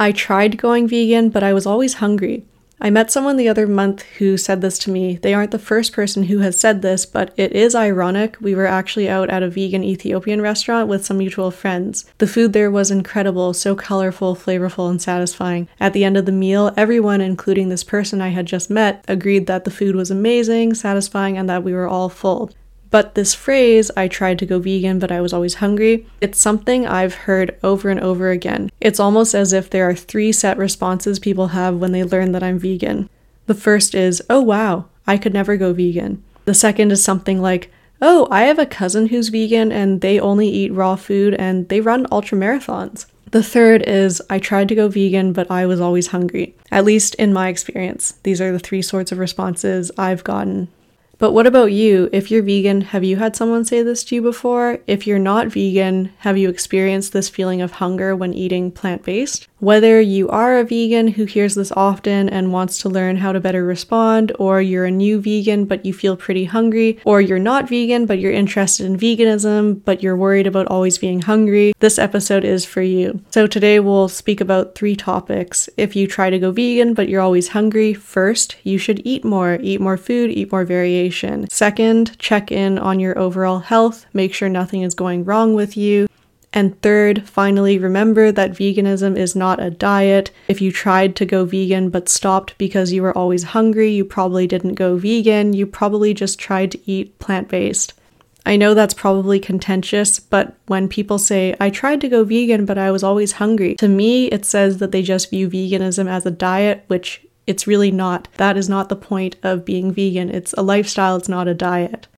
I tried going vegan, but I was always hungry. I met someone the other month who said this to me. They aren't the first person who has said this, but it is ironic. We were actually out at a vegan Ethiopian restaurant with some mutual friends. The food there was incredible, so colorful, flavorful, and satisfying. At the end of the meal, everyone, including this person I had just met, agreed that the food was amazing, satisfying, and that we were all full. But this phrase, I tried to go vegan, but I was always hungry, it's something I've heard over and over again. It's almost as if there are three set responses people have when they learn that I'm vegan. The first is, oh wow, I could never go vegan. The second is something like, oh, I have a cousin who's vegan and they only eat raw food and they run ultra marathons. The third is I tried to go vegan, but I was always hungry. At least in my experience, these are the three sorts of responses I've gotten but what about you? If you're vegan, have you had someone say this to you before? If you're not vegan, have you experienced this feeling of hunger when eating plant based? Whether you are a vegan who hears this often and wants to learn how to better respond, or you're a new vegan but you feel pretty hungry, or you're not vegan but you're interested in veganism but you're worried about always being hungry, this episode is for you. So today we'll speak about three topics. If you try to go vegan but you're always hungry, first, you should eat more, eat more food, eat more variation. Second, check in on your overall health, make sure nothing is going wrong with you. And third, finally, remember that veganism is not a diet. If you tried to go vegan but stopped because you were always hungry, you probably didn't go vegan, you probably just tried to eat plant based. I know that's probably contentious, but when people say, I tried to go vegan but I was always hungry, to me it says that they just view veganism as a diet, which it's really not. That is not the point of being vegan. It's a lifestyle, it's not a diet.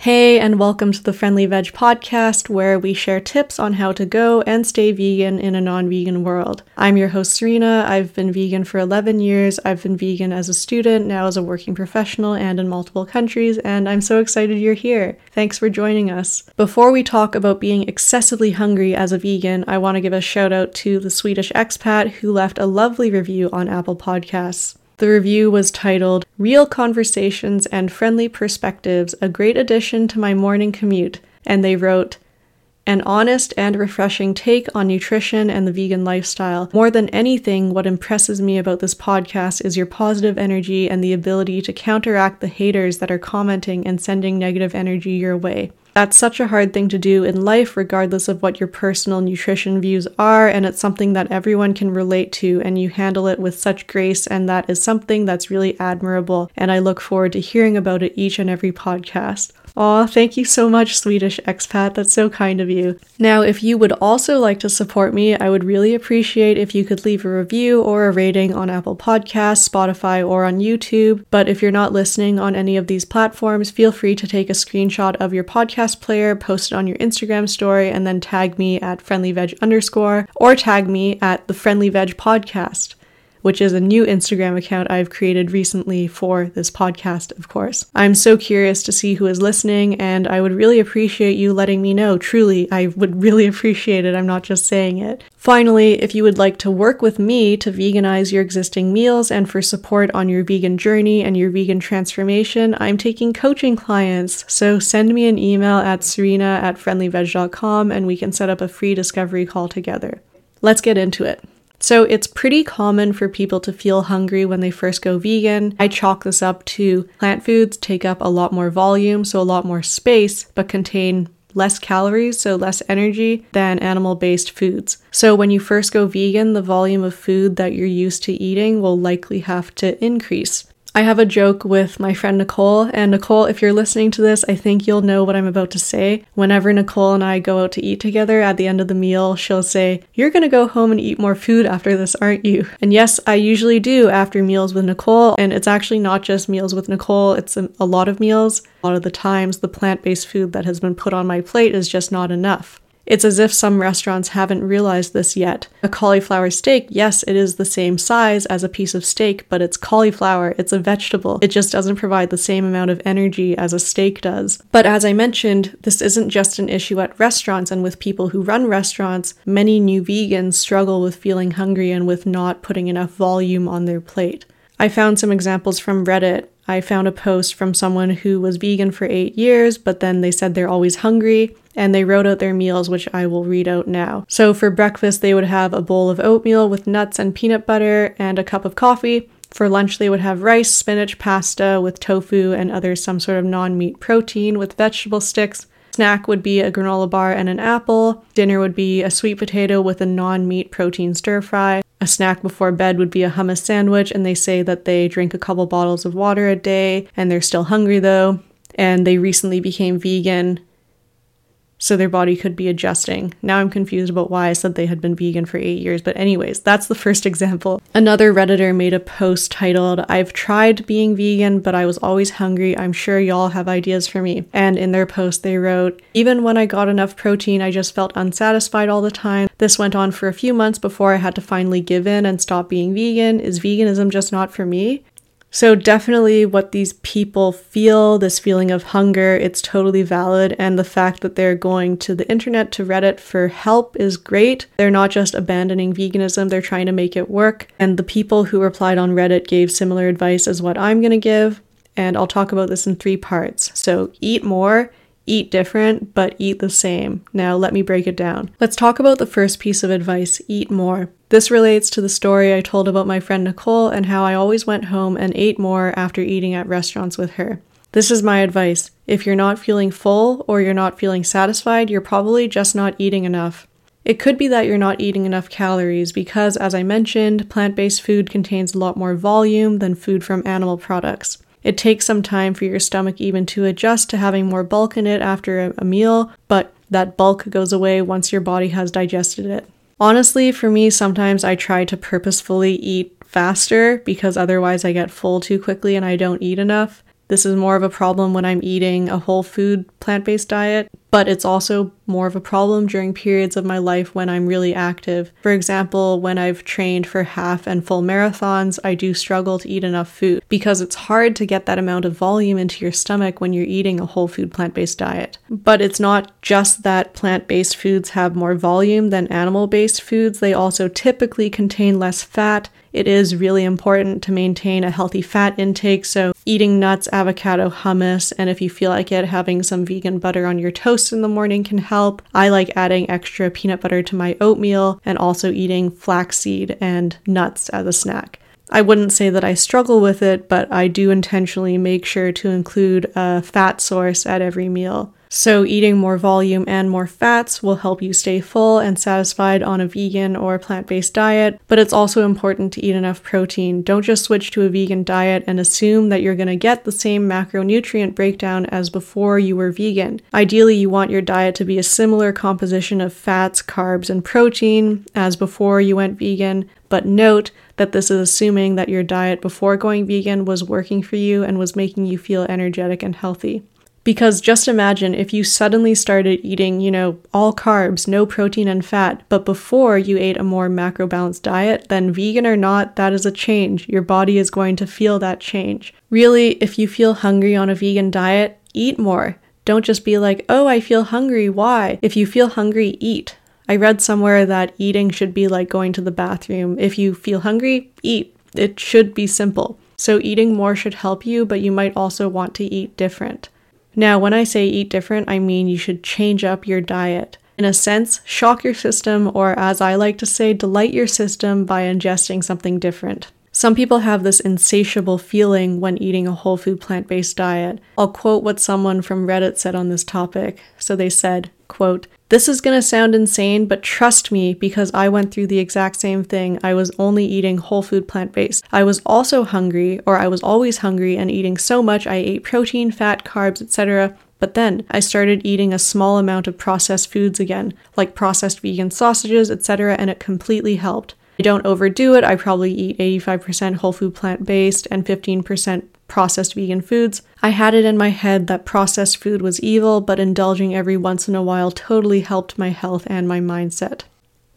Hey, and welcome to the Friendly Veg podcast, where we share tips on how to go and stay vegan in a non vegan world. I'm your host, Serena. I've been vegan for 11 years. I've been vegan as a student, now as a working professional, and in multiple countries, and I'm so excited you're here. Thanks for joining us. Before we talk about being excessively hungry as a vegan, I want to give a shout out to the Swedish expat who left a lovely review on Apple Podcasts. The review was titled Real Conversations and Friendly Perspectives, a great addition to my morning commute. And they wrote, an honest and refreshing take on nutrition and the vegan lifestyle. More than anything, what impresses me about this podcast is your positive energy and the ability to counteract the haters that are commenting and sending negative energy your way. That's such a hard thing to do in life, regardless of what your personal nutrition views are, and it's something that everyone can relate to, and you handle it with such grace, and that is something that's really admirable. And I look forward to hearing about it each and every podcast. Aw, thank you so much, Swedish expat. That's so kind of you. Now, if you would also like to support me, I would really appreciate if you could leave a review or a rating on Apple Podcasts, Spotify, or on YouTube. But if you're not listening on any of these platforms, feel free to take a screenshot of your podcast player, post it on your Instagram story, and then tag me at friendlyveg underscore or tag me at the Friendly Veg Podcast which is a new Instagram account I've created recently for this podcast, of course. I'm so curious to see who is listening, and I would really appreciate you letting me know. Truly, I would really appreciate it. I'm not just saying it. Finally, if you would like to work with me to veganize your existing meals and for support on your vegan journey and your vegan transformation, I'm taking coaching clients. So send me an email at serena at friendlyveg.com and we can set up a free discovery call together. Let's get into it. So it's pretty common for people to feel hungry when they first go vegan. I chalk this up to plant foods take up a lot more volume, so a lot more space, but contain less calories, so less energy than animal based foods. So when you first go vegan, the volume of food that you're used to eating will likely have to increase. I have a joke with my friend Nicole, and Nicole, if you're listening to this, I think you'll know what I'm about to say. Whenever Nicole and I go out to eat together at the end of the meal, she'll say, You're gonna go home and eat more food after this, aren't you? And yes, I usually do after meals with Nicole, and it's actually not just meals with Nicole, it's a, a lot of meals. A lot of the times, the plant based food that has been put on my plate is just not enough. It's as if some restaurants haven't realized this yet. A cauliflower steak, yes, it is the same size as a piece of steak, but it's cauliflower, it's a vegetable. It just doesn't provide the same amount of energy as a steak does. But as I mentioned, this isn't just an issue at restaurants and with people who run restaurants. Many new vegans struggle with feeling hungry and with not putting enough volume on their plate. I found some examples from Reddit I found a post from someone who was vegan for eight years, but then they said they're always hungry and they wrote out their meals, which I will read out now. So for breakfast, they would have a bowl of oatmeal with nuts and peanut butter and a cup of coffee. For lunch, they would have rice, spinach, pasta with tofu and other some sort of non meat protein with vegetable sticks. Snack would be a granola bar and an apple. Dinner would be a sweet potato with a non meat protein stir fry. A snack before bed would be a hummus sandwich, and they say that they drink a couple bottles of water a day and they're still hungry though. And they recently became vegan so their body could be adjusting. Now I'm confused about why I said they had been vegan for eight years, but, anyways, that's the first example. Another Redditor made a post titled, I've tried being vegan, but I was always hungry. I'm sure y'all have ideas for me. And in their post, they wrote, Even when I got enough protein, I just felt unsatisfied all the time. This went on for a few months before I had to finally give in and stop being vegan. Is veganism just not for me? So, definitely what these people feel, this feeling of hunger, it's totally valid. And the fact that they're going to the internet, to Reddit for help is great. They're not just abandoning veganism, they're trying to make it work. And the people who replied on Reddit gave similar advice as what I'm going to give. And I'll talk about this in three parts. So, eat more, eat different, but eat the same. Now, let me break it down. Let's talk about the first piece of advice eat more. This relates to the story I told about my friend Nicole and how I always went home and ate more after eating at restaurants with her. This is my advice. If you're not feeling full or you're not feeling satisfied, you're probably just not eating enough. It could be that you're not eating enough calories because, as I mentioned, plant based food contains a lot more volume than food from animal products. It takes some time for your stomach even to adjust to having more bulk in it after a meal, but that bulk goes away once your body has digested it. Honestly, for me, sometimes I try to purposefully eat faster because otherwise I get full too quickly and I don't eat enough. This is more of a problem when I'm eating a whole food plant based diet, but it's also more of a problem during periods of my life when I'm really active. For example, when I've trained for half and full marathons, I do struggle to eat enough food because it's hard to get that amount of volume into your stomach when you're eating a whole food plant based diet. But it's not just that plant based foods have more volume than animal based foods, they also typically contain less fat it is really important to maintain a healthy fat intake. So, eating nuts, avocado, hummus, and if you feel like it, having some vegan butter on your toast in the morning can help. I like adding extra peanut butter to my oatmeal and also eating flaxseed and nuts as a snack. I wouldn't say that I struggle with it, but I do intentionally make sure to include a fat source at every meal. So, eating more volume and more fats will help you stay full and satisfied on a vegan or plant based diet, but it's also important to eat enough protein. Don't just switch to a vegan diet and assume that you're going to get the same macronutrient breakdown as before you were vegan. Ideally, you want your diet to be a similar composition of fats, carbs, and protein as before you went vegan, but note that this is assuming that your diet before going vegan was working for you and was making you feel energetic and healthy. Because just imagine if you suddenly started eating, you know, all carbs, no protein and fat, but before you ate a more macro balanced diet, then vegan or not, that is a change. Your body is going to feel that change. Really, if you feel hungry on a vegan diet, eat more. Don't just be like, oh, I feel hungry. Why? If you feel hungry, eat. I read somewhere that eating should be like going to the bathroom. If you feel hungry, eat. It should be simple. So, eating more should help you, but you might also want to eat different. Now, when I say eat different, I mean you should change up your diet. In a sense, shock your system, or as I like to say, delight your system by ingesting something different. Some people have this insatiable feeling when eating a whole food plant based diet. I'll quote what someone from Reddit said on this topic. So they said, quote, this is going to sound insane, but trust me because I went through the exact same thing. I was only eating whole food plant based. I was also hungry, or I was always hungry and eating so much I ate protein, fat, carbs, etc. But then I started eating a small amount of processed foods again, like processed vegan sausages, etc., and it completely helped. I don't overdo it. I probably eat 85% whole food plant based and 15% processed vegan foods. I had it in my head that processed food was evil, but indulging every once in a while totally helped my health and my mindset.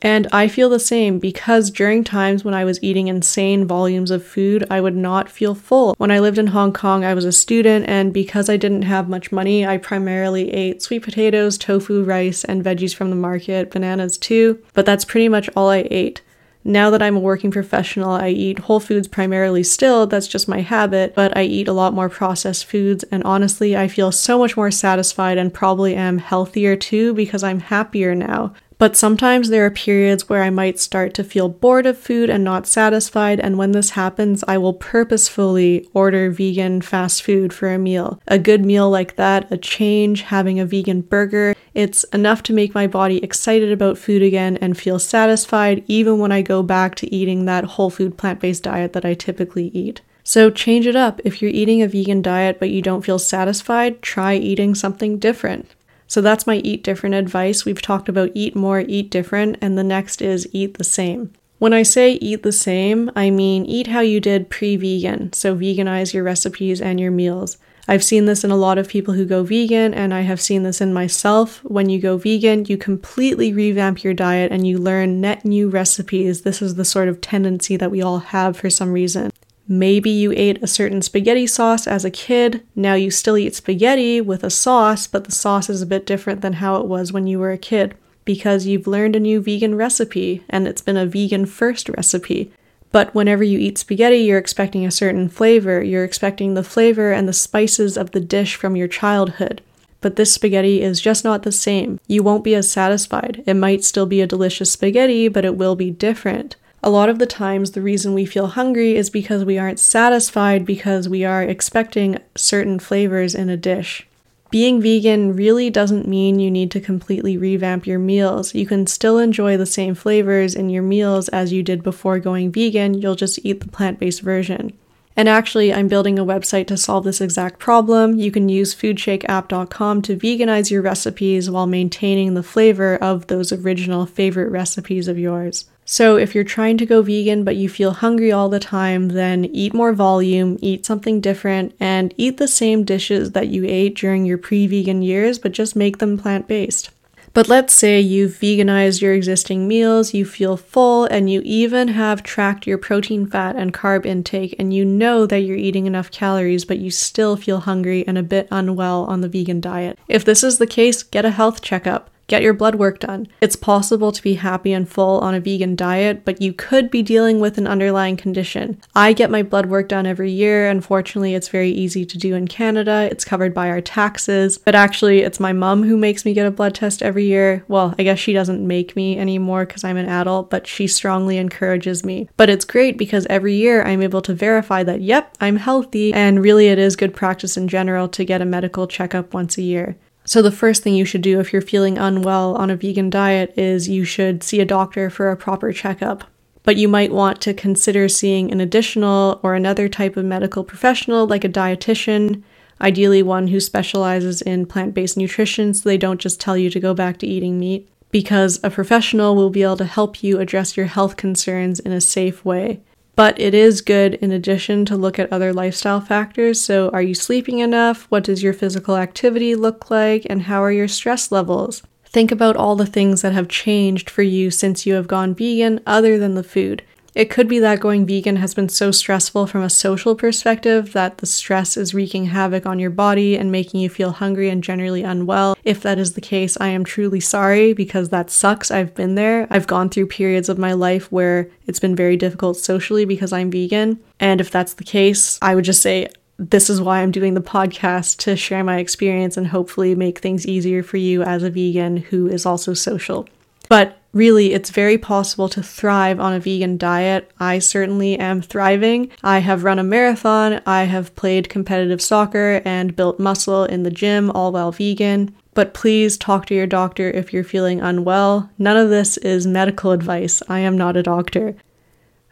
And I feel the same because during times when I was eating insane volumes of food, I would not feel full. When I lived in Hong Kong, I was a student, and because I didn't have much money, I primarily ate sweet potatoes, tofu, rice, and veggies from the market, bananas too, but that's pretty much all I ate. Now that I'm a working professional, I eat whole foods primarily still, that's just my habit, but I eat a lot more processed foods, and honestly, I feel so much more satisfied and probably am healthier too because I'm happier now. But sometimes there are periods where I might start to feel bored of food and not satisfied, and when this happens, I will purposefully order vegan fast food for a meal. A good meal like that, a change, having a vegan burger, it's enough to make my body excited about food again and feel satisfied even when I go back to eating that whole food plant based diet that I typically eat. So change it up. If you're eating a vegan diet but you don't feel satisfied, try eating something different. So that's my eat different advice. We've talked about eat more, eat different, and the next is eat the same. When I say eat the same, I mean eat how you did pre vegan, so veganize your recipes and your meals. I've seen this in a lot of people who go vegan, and I have seen this in myself. When you go vegan, you completely revamp your diet and you learn net new recipes. This is the sort of tendency that we all have for some reason. Maybe you ate a certain spaghetti sauce as a kid. Now you still eat spaghetti with a sauce, but the sauce is a bit different than how it was when you were a kid because you've learned a new vegan recipe and it's been a vegan first recipe. But whenever you eat spaghetti, you're expecting a certain flavor. You're expecting the flavor and the spices of the dish from your childhood. But this spaghetti is just not the same. You won't be as satisfied. It might still be a delicious spaghetti, but it will be different. A lot of the times, the reason we feel hungry is because we aren't satisfied because we are expecting certain flavors in a dish. Being vegan really doesn't mean you need to completely revamp your meals. You can still enjoy the same flavors in your meals as you did before going vegan, you'll just eat the plant based version. And actually, I'm building a website to solve this exact problem. You can use foodshakeapp.com to veganize your recipes while maintaining the flavor of those original favorite recipes of yours. So, if you're trying to go vegan but you feel hungry all the time, then eat more volume, eat something different, and eat the same dishes that you ate during your pre vegan years, but just make them plant based. But let's say you've veganized your existing meals, you feel full, and you even have tracked your protein, fat, and carb intake, and you know that you're eating enough calories, but you still feel hungry and a bit unwell on the vegan diet. If this is the case, get a health checkup. Get your blood work done. It's possible to be happy and full on a vegan diet, but you could be dealing with an underlying condition. I get my blood work done every year. Unfortunately, it's very easy to do in Canada. It's covered by our taxes, but actually, it's my mom who makes me get a blood test every year. Well, I guess she doesn't make me anymore because I'm an adult, but she strongly encourages me. But it's great because every year I'm able to verify that, yep, I'm healthy, and really it is good practice in general to get a medical checkup once a year. So, the first thing you should do if you're feeling unwell on a vegan diet is you should see a doctor for a proper checkup. But you might want to consider seeing an additional or another type of medical professional, like a dietitian, ideally one who specializes in plant based nutrition so they don't just tell you to go back to eating meat, because a professional will be able to help you address your health concerns in a safe way. But it is good in addition to look at other lifestyle factors. So, are you sleeping enough? What does your physical activity look like? And how are your stress levels? Think about all the things that have changed for you since you have gone vegan, other than the food. It could be that going vegan has been so stressful from a social perspective that the stress is wreaking havoc on your body and making you feel hungry and generally unwell. If that is the case, I am truly sorry because that sucks. I've been there. I've gone through periods of my life where it's been very difficult socially because I'm vegan. And if that's the case, I would just say, this is why I'm doing the podcast to share my experience and hopefully make things easier for you as a vegan who is also social. But really, it's very possible to thrive on a vegan diet. I certainly am thriving. I have run a marathon, I have played competitive soccer, and built muscle in the gym, all while vegan. But please talk to your doctor if you're feeling unwell. None of this is medical advice. I am not a doctor.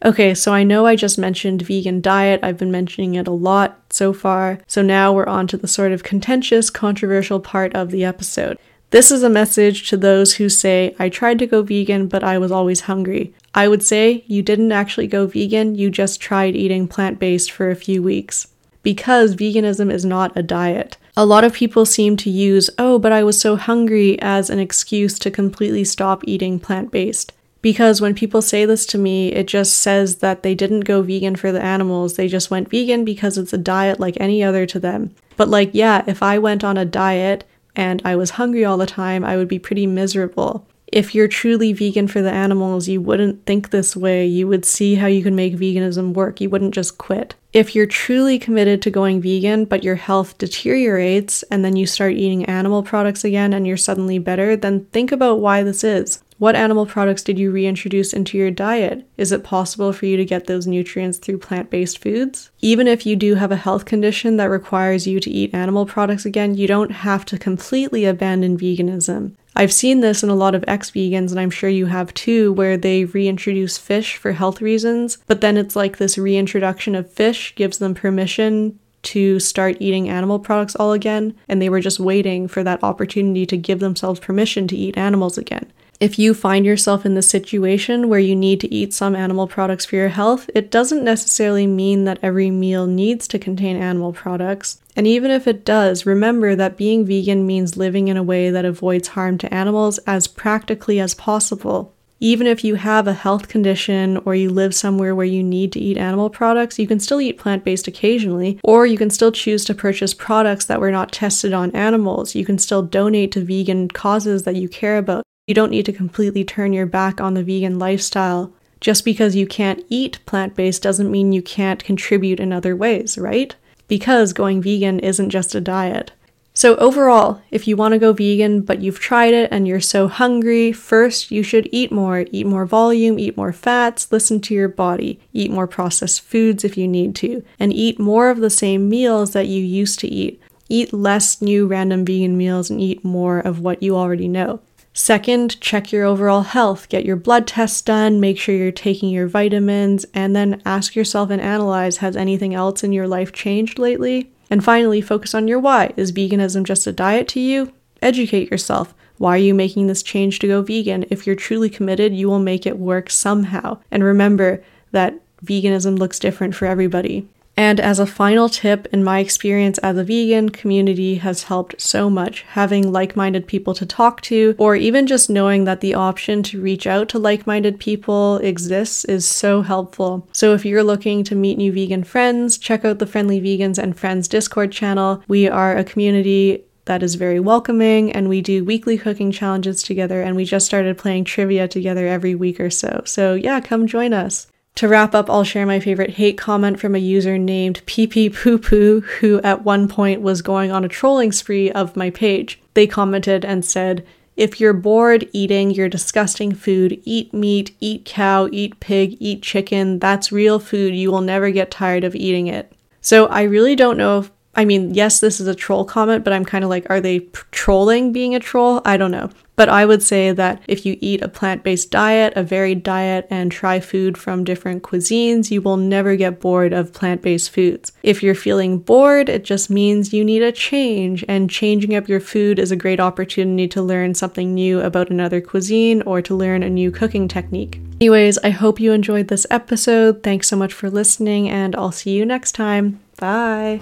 Okay, so I know I just mentioned vegan diet. I've been mentioning it a lot so far. So now we're on to the sort of contentious, controversial part of the episode. This is a message to those who say, I tried to go vegan, but I was always hungry. I would say you didn't actually go vegan, you just tried eating plant based for a few weeks. Because veganism is not a diet. A lot of people seem to use, oh, but I was so hungry as an excuse to completely stop eating plant based. Because when people say this to me, it just says that they didn't go vegan for the animals, they just went vegan because it's a diet like any other to them. But, like, yeah, if I went on a diet and I was hungry all the time, I would be pretty miserable. If you're truly vegan for the animals, you wouldn't think this way. You would see how you can make veganism work. You wouldn't just quit. If you're truly committed to going vegan, but your health deteriorates and then you start eating animal products again and you're suddenly better, then think about why this is. What animal products did you reintroduce into your diet? Is it possible for you to get those nutrients through plant based foods? Even if you do have a health condition that requires you to eat animal products again, you don't have to completely abandon veganism. I've seen this in a lot of ex vegans, and I'm sure you have too, where they reintroduce fish for health reasons, but then it's like this reintroduction of fish gives them permission to start eating animal products all again, and they were just waiting for that opportunity to give themselves permission to eat animals again. If you find yourself in the situation where you need to eat some animal products for your health, it doesn't necessarily mean that every meal needs to contain animal products. And even if it does, remember that being vegan means living in a way that avoids harm to animals as practically as possible. Even if you have a health condition or you live somewhere where you need to eat animal products, you can still eat plant based occasionally, or you can still choose to purchase products that were not tested on animals. You can still donate to vegan causes that you care about. You don't need to completely turn your back on the vegan lifestyle. Just because you can't eat plant based doesn't mean you can't contribute in other ways, right? Because going vegan isn't just a diet. So, overall, if you want to go vegan but you've tried it and you're so hungry, first you should eat more. Eat more volume, eat more fats, listen to your body, eat more processed foods if you need to, and eat more of the same meals that you used to eat. Eat less new random vegan meals and eat more of what you already know. Second, check your overall health. Get your blood tests done, make sure you're taking your vitamins, and then ask yourself and analyze has anything else in your life changed lately? And finally, focus on your why. Is veganism just a diet to you? Educate yourself. Why are you making this change to go vegan? If you're truly committed, you will make it work somehow. And remember that veganism looks different for everybody. And as a final tip, in my experience as a vegan, community has helped so much. Having like minded people to talk to, or even just knowing that the option to reach out to like minded people exists, is so helpful. So if you're looking to meet new vegan friends, check out the Friendly Vegans and Friends Discord channel. We are a community that is very welcoming and we do weekly cooking challenges together and we just started playing trivia together every week or so. So yeah, come join us. To wrap up, I'll share my favorite hate comment from a user named PP Poo Poo, who at one point was going on a trolling spree of my page. They commented and said, if you're bored eating your disgusting food, eat meat, eat cow, eat pig, eat chicken. That's real food. You will never get tired of eating it. So I really don't know if I mean, yes, this is a troll comment, but I'm kind of like, are they trolling being a troll? I don't know. But I would say that if you eat a plant based diet, a varied diet, and try food from different cuisines, you will never get bored of plant based foods. If you're feeling bored, it just means you need a change, and changing up your food is a great opportunity to learn something new about another cuisine or to learn a new cooking technique. Anyways, I hope you enjoyed this episode. Thanks so much for listening, and I'll see you next time. Bye.